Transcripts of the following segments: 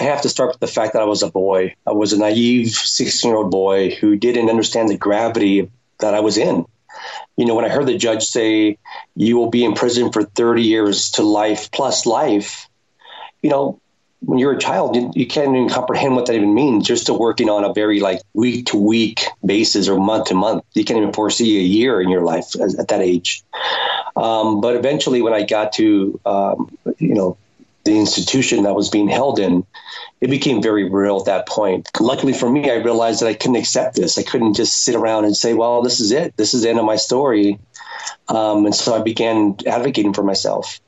I have to start with the fact that I was a boy. I was a naive 16 year old boy who didn't understand the gravity that I was in. You know, when I heard the judge say, you will be in prison for 30 years to life plus life, you know, when you're a child, you, you, can't even comprehend what that even means. You're still working on a very like week to week basis or month to month. You can't even foresee a year in your life at, at that age. Um, but eventually, when I got to, um, you know, the institution that was being held in, it became very real at that point. Luckily for me, I realized that I couldn't accept this. I couldn't just sit around and say, well, this is it. This is the end of my story. Um, and so I began advocating for myself.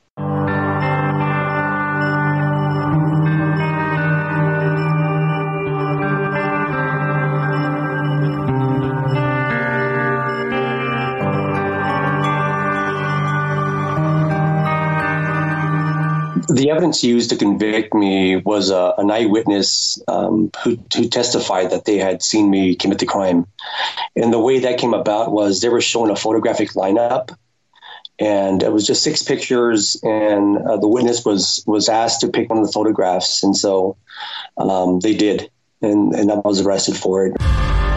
The evidence used to convict me was uh, an eyewitness um, who, who, testified that they had seen me commit the crime. And the way that came about was they were showing a photographic lineup, and it was just six pictures, and uh, the witness was was asked to pick one of the photographs, and so um, they did, and, and I was arrested for it.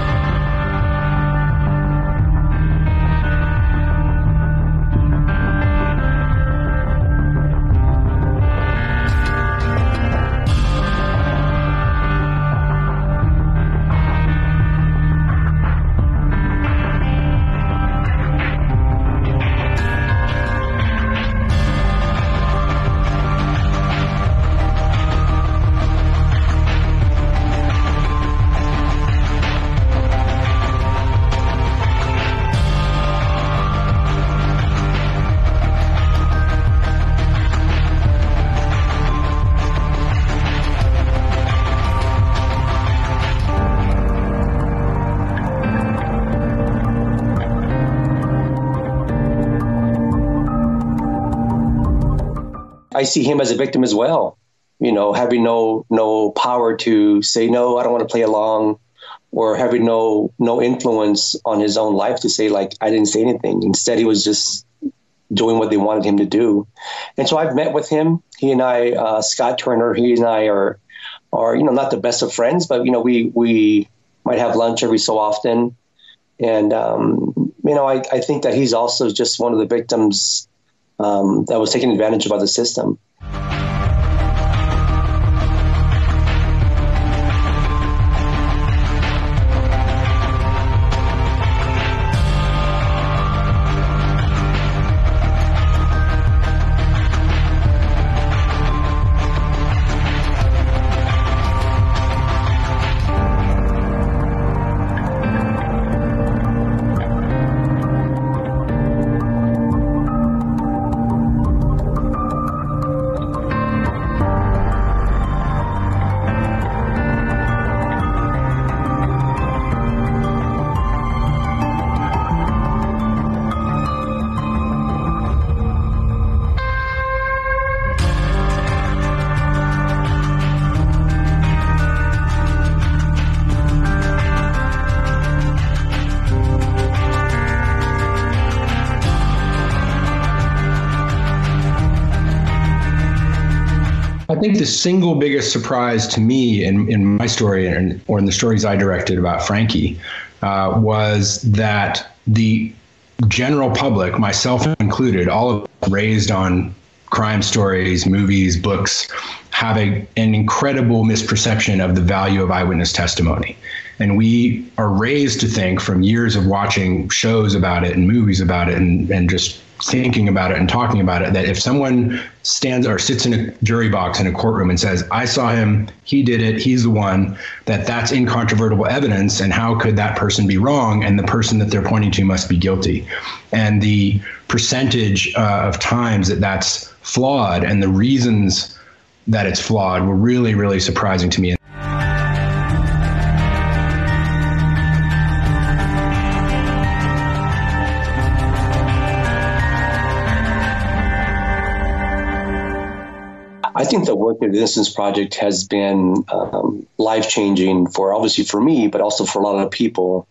I see him as a victim as well. You know, having no no power to say no, I don't want to play along, or having no no influence on his own life to say like I didn't say anything. Instead, he was just doing what they wanted him to do. And so I've met with him. He and I, uh, Scott Turner, he and I are are you know not the best of friends, but you know we we might have lunch every so often. And um, you know, I, I think that he's also just one of the victims um, that was taken advantage of the system. think the single biggest surprise to me in, in my story and, or in the stories I directed about Franky uh, was that the general public, myself included, all of raised on crime stories, movies, books, have a, an incredible misperception of the value of eyewitness testimony. And we are raised to think from years of watching shows about it and movies about it and, and just thinking about it and talking about it that if someone stands or sits in a jury box in a courtroom and says i saw him he did it he's the one that that's incontrovertible evidence and how could that person be wrong? And the person that they're pointing to must be guilty. And the percentage uh, of times that that's flawed and the reasons that it's flawed were really really surprising to me I think the work of the Innocence Project has been um, life changing for obviously for me, but also for a lot of people.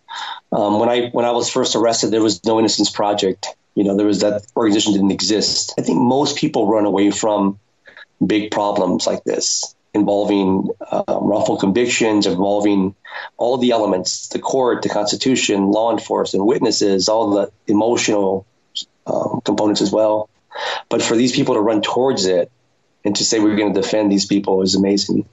Um, when I when I was first arrested, there was no Innocence Project. You know, there was that organization didn't exist. I think most people run away from big problems like this involving um, wrongful convictions, involving all the elements the court, the Constitution, law enforcement, witnesses, all the emotional um, components as well. But for these people to run towards it and to say we're going to defend these people is amazing.